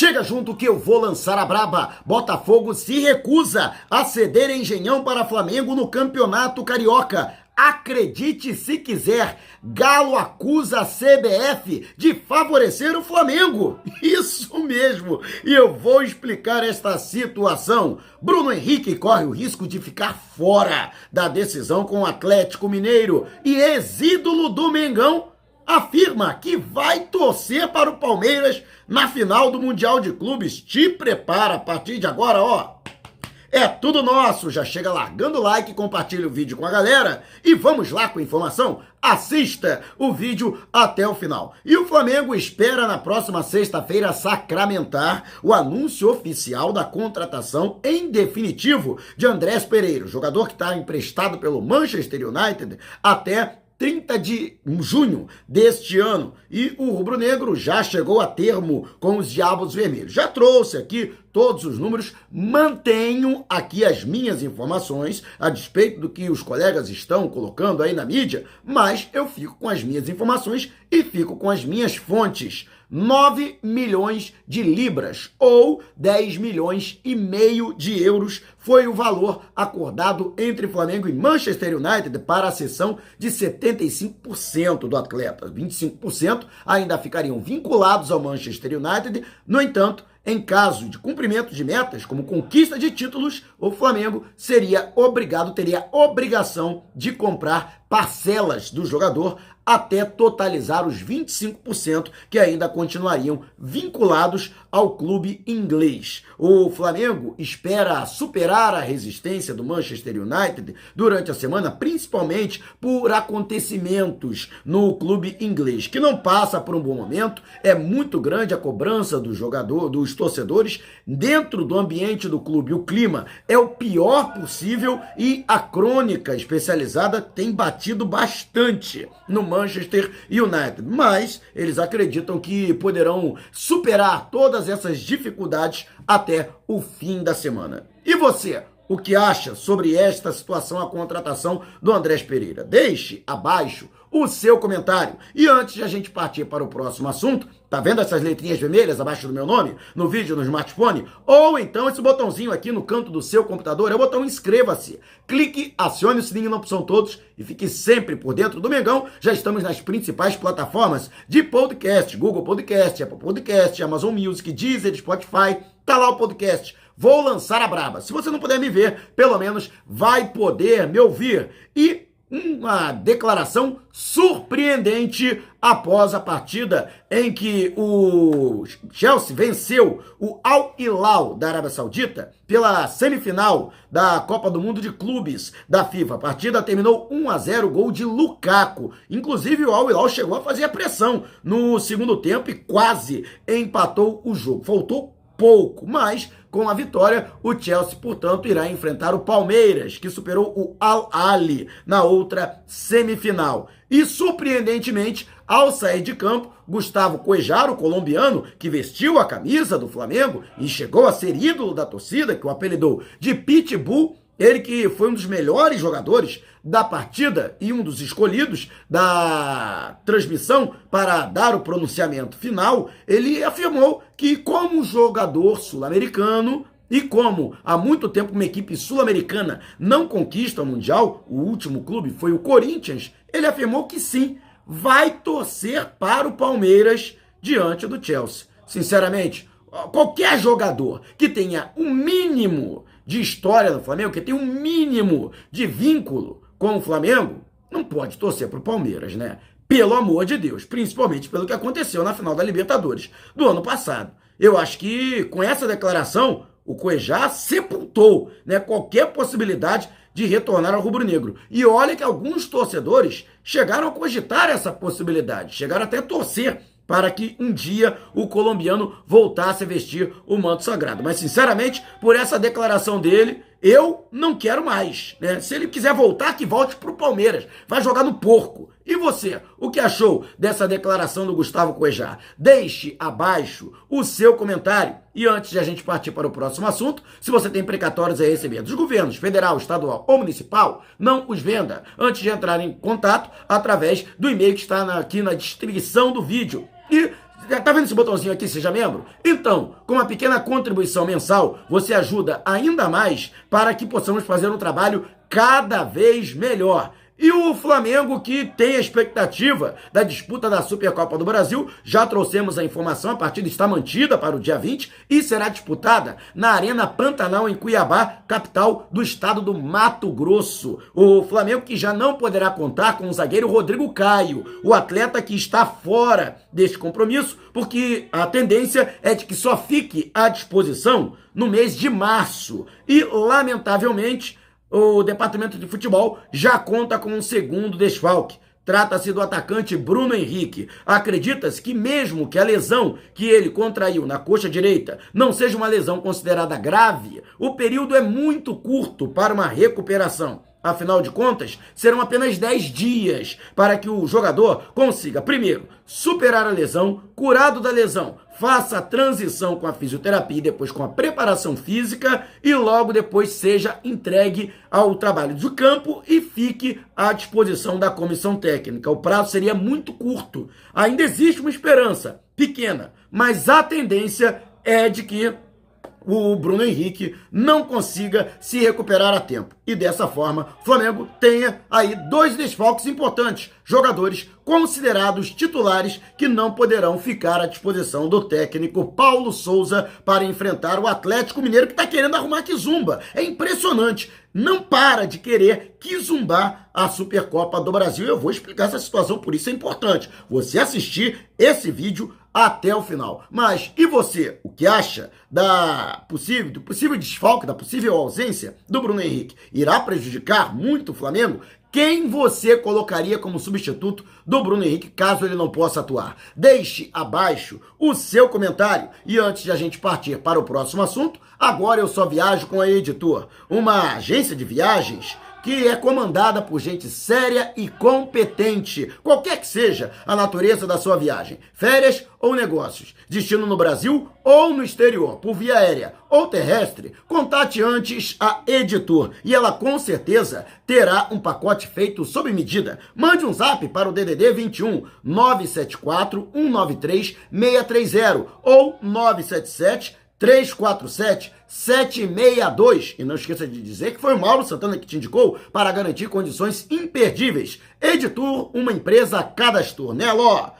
Chega junto que eu vou lançar a braba. Botafogo se recusa a ceder engenhão para Flamengo no Campeonato Carioca. Acredite se quiser, Galo acusa a CBF de favorecer o Flamengo. Isso mesmo, e eu vou explicar esta situação. Bruno Henrique corre o risco de ficar fora da decisão com o Atlético Mineiro e ex-ídolo do Mengão afirma que vai torcer para o Palmeiras na final do Mundial de Clubes. Te prepara a partir de agora, ó. É tudo nosso. Já chega largando o like, compartilha o vídeo com a galera e vamos lá com a informação. Assista o vídeo até o final. E o Flamengo espera na próxima sexta-feira sacramentar o anúncio oficial da contratação em definitivo de Andrés Pereira, jogador que está emprestado pelo Manchester United até 30 de junho deste ano. E o rubro-negro já chegou a termo com os Diabos Vermelhos. Já trouxe aqui todos os números, mantenho aqui as minhas informações, a despeito do que os colegas estão colocando aí na mídia, mas eu fico com as minhas informações e fico com as minhas fontes. 9 milhões de libras ou 10 milhões e meio de euros foi o valor acordado entre Flamengo e Manchester United para a cessão de 75% do atleta. 25% ainda ficariam vinculados ao Manchester United. No entanto, em caso de cumprimento de metas, como conquista de títulos, o Flamengo seria obrigado, teria obrigação de comprar parcelas do jogador até totalizar os 25% que ainda continuariam vinculados ao clube inglês. O Flamengo espera superar a resistência do Manchester United durante a semana, principalmente por acontecimentos no clube inglês, que não passa por um bom momento, é muito grande a cobrança do jogador, dos torcedores dentro do ambiente do clube. O clima é o pior possível e a crônica especializada tem batido bastante no Manchester United, mas eles acreditam que poderão superar todas essas dificuldades até o fim da semana. E você? O que acha sobre esta situação, a contratação do Andrés Pereira? Deixe abaixo o seu comentário. E antes de a gente partir para o próximo assunto, tá vendo essas letrinhas vermelhas abaixo do meu nome, no vídeo, no smartphone? Ou então esse botãozinho aqui no canto do seu computador, é o botão inscreva-se. Clique, acione o sininho na opção todos e fique sempre por dentro do Mengão. Já estamos nas principais plataformas de podcast, Google Podcast, Apple Podcast, Amazon Music, Deezer, Spotify. Tá lá o podcast. Vou lançar a braba. Se você não puder me ver, pelo menos vai poder me ouvir. E uma declaração surpreendente após a partida em que o Chelsea venceu o Al Hilal da Arábia Saudita pela semifinal da Copa do Mundo de Clubes da FIFA. A partida terminou 1 a 0, gol de Lukaku. Inclusive o Al Hilal chegou a fazer a pressão no segundo tempo e quase empatou o jogo. Faltou pouco, mas com a vitória, o Chelsea, portanto, irá enfrentar o Palmeiras, que superou o Al Ali na outra semifinal. E surpreendentemente, ao sair de campo, Gustavo Cuejar, o colombiano, que vestiu a camisa do Flamengo e chegou a ser ídolo da torcida, que o apelidou de Pitbull, ele que foi um dos melhores jogadores da partida e um dos escolhidos da transmissão para dar o pronunciamento final, ele afirmou que como jogador sul-americano e como há muito tempo uma equipe sul-americana não conquista o Mundial, o último clube foi o Corinthians, ele afirmou que sim, vai torcer para o Palmeiras diante do Chelsea. Sinceramente, qualquer jogador que tenha um mínimo de história do Flamengo, que tem um mínimo de vínculo com o Flamengo, não pode torcer para o Palmeiras, né? Pelo amor de Deus, principalmente pelo que aconteceu na final da Libertadores do ano passado. Eu acho que com essa declaração, o Cuejá sepultou né, qualquer possibilidade de retornar ao rubro-negro. E olha que alguns torcedores chegaram a cogitar essa possibilidade, chegaram até a torcer para que um dia o colombiano voltasse a vestir o manto sagrado. Mas, sinceramente, por essa declaração dele, eu não quero mais. Né? Se ele quiser voltar, que volte para o Palmeiras. Vai jogar no porco. E você, o que achou dessa declaração do Gustavo Cuejar? Deixe abaixo o seu comentário. E antes de a gente partir para o próximo assunto, se você tem precatórios a receber dos governos federal, estadual ou municipal, não os venda antes de entrar em contato através do e-mail que está aqui na descrição do vídeo. E Tá vendo esse botãozinho aqui, seja membro? Então, com uma pequena contribuição mensal, você ajuda ainda mais para que possamos fazer um trabalho cada vez melhor. E o Flamengo, que tem a expectativa da disputa da Supercopa do Brasil, já trouxemos a informação, a partida está mantida para o dia 20 e será disputada na Arena Pantanal, em Cuiabá, capital do estado do Mato Grosso. O Flamengo que já não poderá contar com o zagueiro Rodrigo Caio, o atleta que está fora deste compromisso, porque a tendência é de que só fique à disposição no mês de março. E, lamentavelmente, o departamento de futebol já conta com um segundo desfalque. Trata-se do atacante Bruno Henrique. Acredita-se que, mesmo que a lesão que ele contraiu na coxa direita não seja uma lesão considerada grave, o período é muito curto para uma recuperação. Afinal de contas, serão apenas 10 dias para que o jogador consiga, primeiro, superar a lesão, curado da lesão, faça a transição com a fisioterapia e depois com a preparação física e logo depois seja entregue ao trabalho de campo e fique à disposição da comissão técnica. O prazo seria muito curto. Ainda existe uma esperança pequena, mas a tendência é de que o Bruno Henrique não consiga se recuperar a tempo. E dessa forma, Flamengo tenha aí dois desfalques importantes, jogadores considerados titulares que não poderão ficar à disposição do técnico Paulo Souza para enfrentar o Atlético Mineiro que está querendo arrumar Kizumba. É impressionante. Não para de querer Kizumbar a Supercopa do Brasil. Eu vou explicar essa situação, por isso é importante você assistir esse vídeo até o final. Mas e você? O que acha da possível, do possível desfalque, da possível ausência do Bruno Henrique? Irá prejudicar muito o Flamengo? Quem você colocaria como substituto do Bruno Henrique caso ele não possa atuar? Deixe abaixo o seu comentário. E antes de a gente partir para o próximo assunto, agora eu só viajo com a Editor, uma agência de viagens que é comandada por gente séria e competente, qualquer que seja a natureza da sua viagem, férias ou negócios, destino no Brasil ou no exterior, por via aérea ou terrestre, contate antes a Editor e ela com certeza terá um pacote feito sob medida. Mande um zap para o DDD 21 974 193 630 ou 977 347 762. E não esqueça de dizer que foi o Mauro Santana que te indicou para garantir condições imperdíveis. Editor, uma empresa cadastro. Nelo,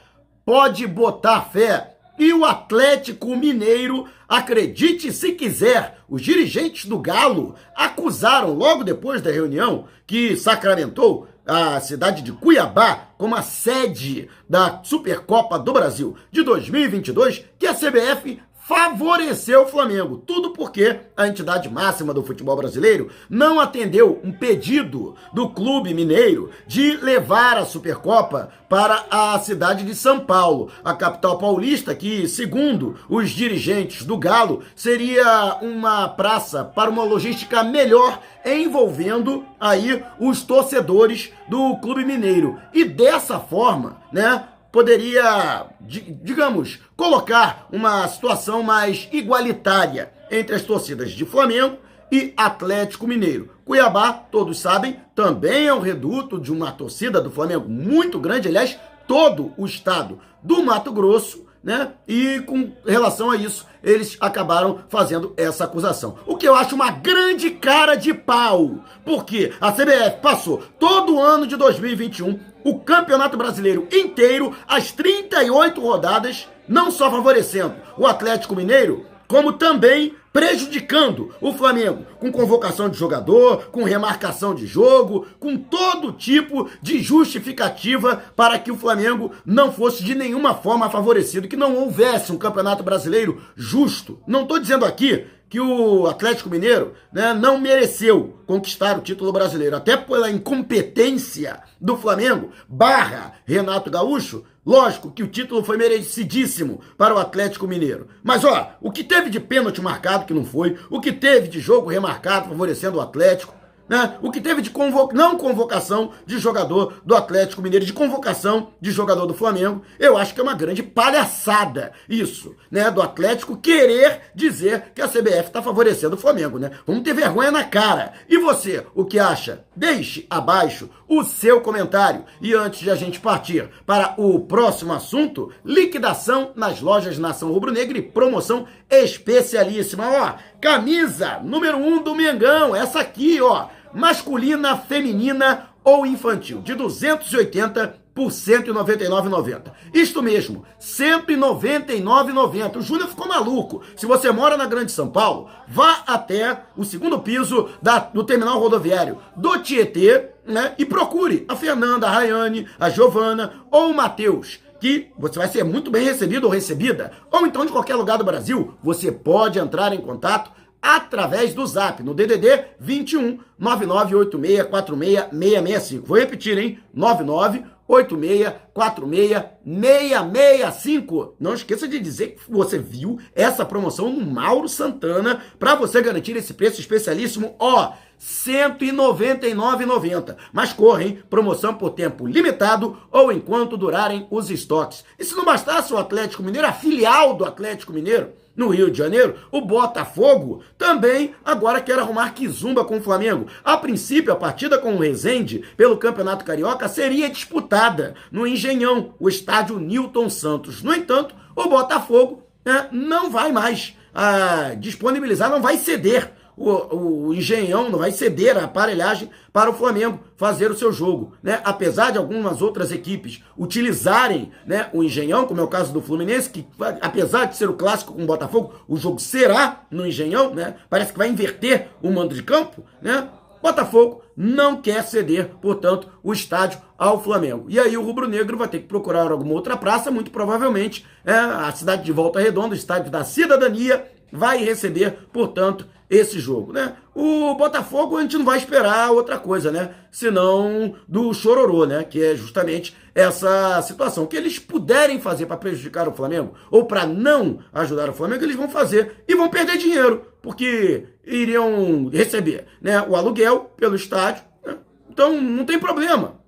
pode botar fé. E o Atlético Mineiro, acredite se quiser, os dirigentes do Galo acusaram logo depois da reunião que sacramentou a cidade de Cuiabá como a sede da Supercopa do Brasil de 2022 que a CBF favoreceu o Flamengo. Tudo porque a entidade máxima do futebol brasileiro não atendeu um pedido do clube mineiro de levar a Supercopa para a cidade de São Paulo, a capital paulista, que, segundo os dirigentes do Galo, seria uma praça para uma logística melhor envolvendo aí os torcedores do clube mineiro. E dessa forma, né, poderia, digamos, colocar uma situação mais igualitária entre as torcidas de Flamengo e Atlético Mineiro. Cuiabá, todos sabem, também é um reduto de uma torcida do Flamengo muito grande, aliás, todo o estado do Mato Grosso, né? E com relação a isso, eles acabaram fazendo essa acusação. O que eu acho uma grande cara de pau, porque a CBF passou todo o ano de 2021 o Campeonato Brasileiro inteiro, as 38 rodadas, não só favorecendo o Atlético Mineiro, como também prejudicando o Flamengo com convocação de jogador, com remarcação de jogo, com todo tipo de justificativa para que o Flamengo não fosse de nenhuma forma favorecido, que não houvesse um Campeonato Brasileiro justo. Não estou dizendo aqui que o Atlético Mineiro né, não mereceu conquistar o título brasileiro, até pela incompetência do Flamengo, barra Renato Gaúcho, lógico que o título foi merecidíssimo para o Atlético Mineiro. Mas ó, o que teve de pênalti marcado que não foi, o que teve de jogo remarcado favorecendo o Atlético, né? O que teve de convo... não convocação de jogador do Atlético Mineiro, de convocação de jogador do Flamengo, eu acho que é uma grande palhaçada isso, né? Do Atlético querer dizer que a CBF está favorecendo o Flamengo, né? Vamos ter vergonha na cara. E você, o que acha? Deixe abaixo o seu comentário. E antes de a gente partir para o próximo assunto, liquidação nas lojas Nação Rubro Negra e promoção especialíssima, ó. Camisa número 1 um do Mengão, essa aqui, ó masculina, feminina ou infantil, de 280 por 199,90. Isto mesmo, 199,90. O Júnior ficou maluco. Se você mora na Grande São Paulo, vá até o segundo piso da, do terminal rodoviário do Tietê, né? E procure a Fernanda, a Rayane, a Giovana ou o Matheus que você vai ser muito bem recebido ou recebida, ou então de qualquer lugar do Brasil, você pode entrar em contato através do zap, no DDD 21 998646665. Vou repetir, hein? 998646665. Não esqueça de dizer que você viu essa promoção no Mauro Santana para você garantir esse preço especialíssimo, ó, R$ 199,90. Mas corre, hein? Promoção por tempo limitado ou enquanto durarem os estoques. E se não bastasse o Atlético Mineiro, a filial do Atlético Mineiro, no Rio de Janeiro, o Botafogo também agora quer arrumar quizumba com o Flamengo. A princípio, a partida com o Rezende pelo Campeonato Carioca seria disputada no Engenhão, o estádio Newton Santos. No entanto, o Botafogo né, não vai mais ah, disponibilizar, não vai ceder o, o Engenhão não vai ceder a aparelhagem para o Flamengo fazer o seu jogo, né? Apesar de algumas outras equipes utilizarem, né, o Engenhão, como é o caso do Fluminense, que apesar de ser o clássico com o Botafogo, o jogo será no Engenhão, né? Parece que vai inverter o mando de campo, né? Botafogo não quer ceder, portanto, o estádio ao Flamengo. E aí o Rubro Negro vai ter que procurar alguma outra praça, muito provavelmente é, a cidade de Volta Redonda, o estádio da Cidadania, vai receber, portanto, esse jogo, né? O Botafogo a gente não vai esperar outra coisa, né? Senão do chororô, né? Que é justamente essa situação. O que eles puderem fazer para prejudicar o Flamengo ou para não ajudar o Flamengo, eles vão fazer e vão perder dinheiro, porque iriam receber, né? O aluguel pelo estádio. Né? Então não tem problema.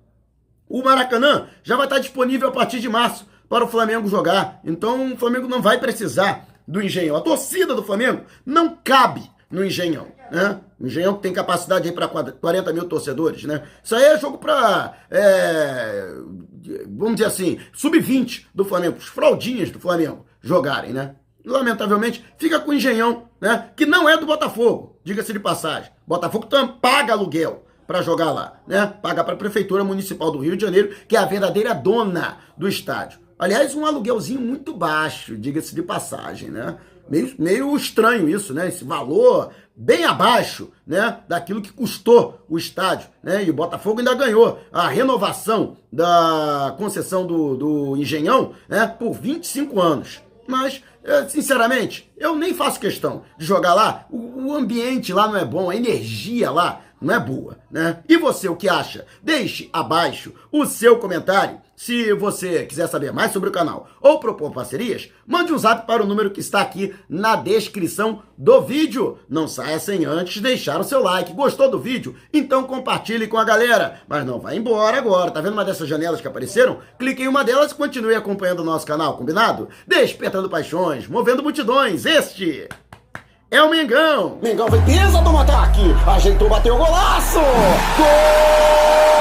O Maracanã já vai estar disponível a partir de março para o Flamengo jogar. Então o Flamengo não vai precisar do Engenhão. A torcida do Flamengo não cabe no Engenhão, né? O Engenhão tem capacidade para 40 mil torcedores, né? Isso aí é jogo para, é, vamos dizer assim, sub-20 do Flamengo, os fraudinhas do Flamengo jogarem, né? Lamentavelmente, fica com o Engenhão, né? Que não é do Botafogo, diga-se de passagem. Botafogo paga aluguel para jogar lá, né? Paga para a Prefeitura Municipal do Rio de Janeiro, que é a verdadeira dona do estádio. Aliás, um aluguelzinho muito baixo, diga-se de passagem, né? Meio, meio estranho isso, né? Esse valor bem abaixo, né? Daquilo que custou o estádio, né? E o Botafogo ainda ganhou a renovação da concessão do, do Engenhão, né? Por 25 anos. Mas, sinceramente, eu nem faço questão de jogar lá. O, o ambiente lá não é bom, a energia lá não é boa, né? E você, o que acha? Deixe abaixo o seu comentário. Se você quiser saber mais sobre o canal ou propor parcerias, mande um zap para o número que está aqui na descrição do vídeo. Não saia sem antes deixar o seu like. Gostou do vídeo? Então compartilhe com a galera. Mas não vai embora agora. Tá vendo uma dessas janelas que apareceram? Clique em uma delas e continue acompanhando o nosso canal, combinado? Despertando paixões, movendo multidões. Este é o Mengão. Mengão vem pesa do ataque. Ajeitou, bateu o golaço. Gol!